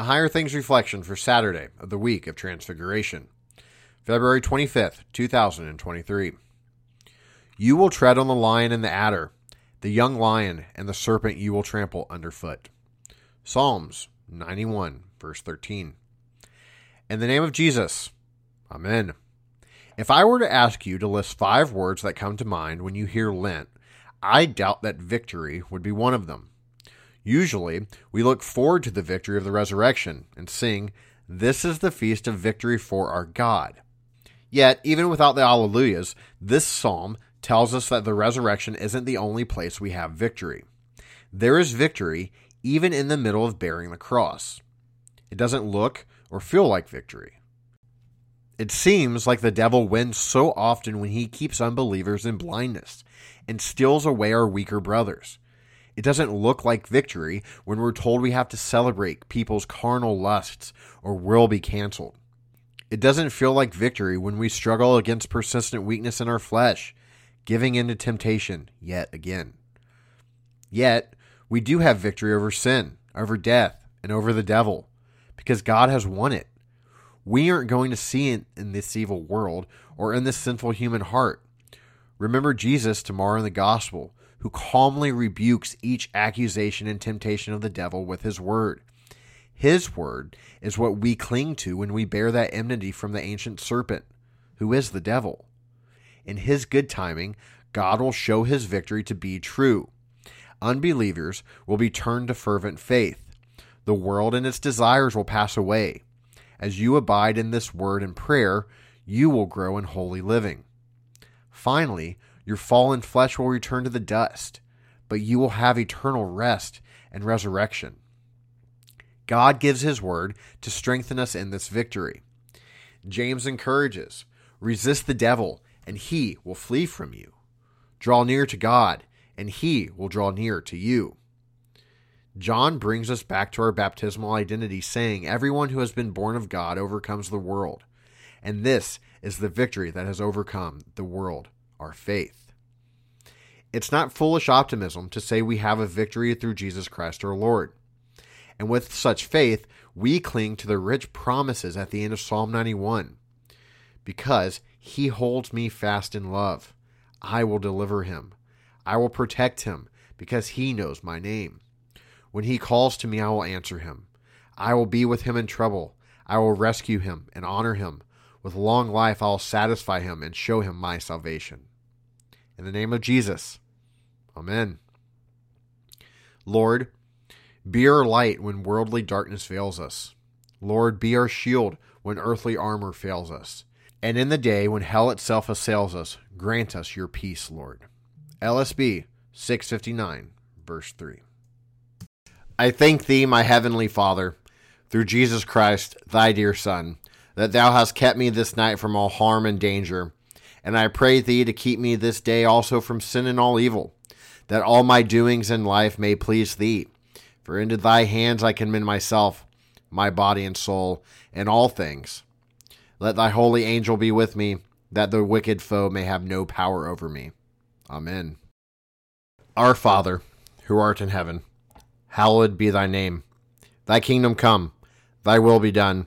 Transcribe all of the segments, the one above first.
A Higher Things Reflection for Saturday of the week of Transfiguration, February 25th, 2023. You will tread on the lion and the adder, the young lion and the serpent you will trample underfoot. Psalms 91, verse 13. In the name of Jesus, Amen. If I were to ask you to list five words that come to mind when you hear Lent, I doubt that victory would be one of them. Usually, we look forward to the victory of the resurrection and sing, This is the feast of victory for our God. Yet, even without the Alleluias, this psalm tells us that the resurrection isn't the only place we have victory. There is victory even in the middle of bearing the cross. It doesn't look or feel like victory. It seems like the devil wins so often when he keeps unbelievers in blindness and steals away our weaker brothers. It doesn't look like victory when we're told we have to celebrate people's carnal lusts or will be canceled. It doesn't feel like victory when we struggle against persistent weakness in our flesh, giving in to temptation yet again. Yet, we do have victory over sin, over death, and over the devil, because God has won it. We aren't going to see it in this evil world or in this sinful human heart. Remember Jesus tomorrow in the gospel, who calmly rebukes each accusation and temptation of the devil with his word. His word is what we cling to when we bear that enmity from the ancient serpent, who is the devil. In his good timing, God will show his victory to be true. Unbelievers will be turned to fervent faith. The world and its desires will pass away. As you abide in this word and prayer, you will grow in holy living. Finally, your fallen flesh will return to the dust, but you will have eternal rest and resurrection. God gives his word to strengthen us in this victory. James encourages resist the devil, and he will flee from you. Draw near to God, and he will draw near to you. John brings us back to our baptismal identity, saying, Everyone who has been born of God overcomes the world. And this is the victory that has overcome the world, our faith. It's not foolish optimism to say we have a victory through Jesus Christ our Lord. And with such faith, we cling to the rich promises at the end of Psalm 91. Because he holds me fast in love, I will deliver him. I will protect him, because he knows my name. When he calls to me, I will answer him. I will be with him in trouble. I will rescue him and honor him. With long life, I will satisfy him and show him my salvation. In the name of Jesus, Amen. Lord, be our light when worldly darkness fails us. Lord, be our shield when earthly armor fails us. And in the day when hell itself assails us, grant us your peace, Lord. LSB 659, verse 3. I thank thee, my heavenly Father, through Jesus Christ, thy dear Son, that thou hast kept me this night from all harm and danger. And I pray thee to keep me this day also from sin and all evil, that all my doings in life may please thee. For into thy hands I commend myself, my body and soul, and all things. Let thy holy angel be with me, that the wicked foe may have no power over me. Amen. Our Father, who art in heaven, hallowed be thy name. Thy kingdom come, thy will be done,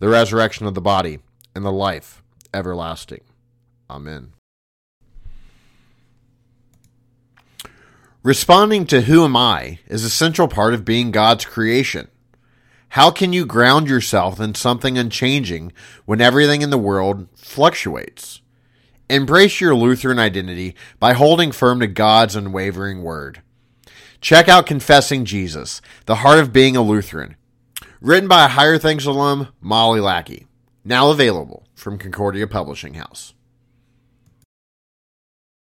the resurrection of the body, and the life everlasting. Amen. Responding to who am I is a central part of being God's creation. How can you ground yourself in something unchanging when everything in the world fluctuates? Embrace your Lutheran identity by holding firm to God's unwavering word. Check out Confessing Jesus, the heart of being a Lutheran, written by a Higher Things alum, Molly Lackey, now available from Concordia Publishing House.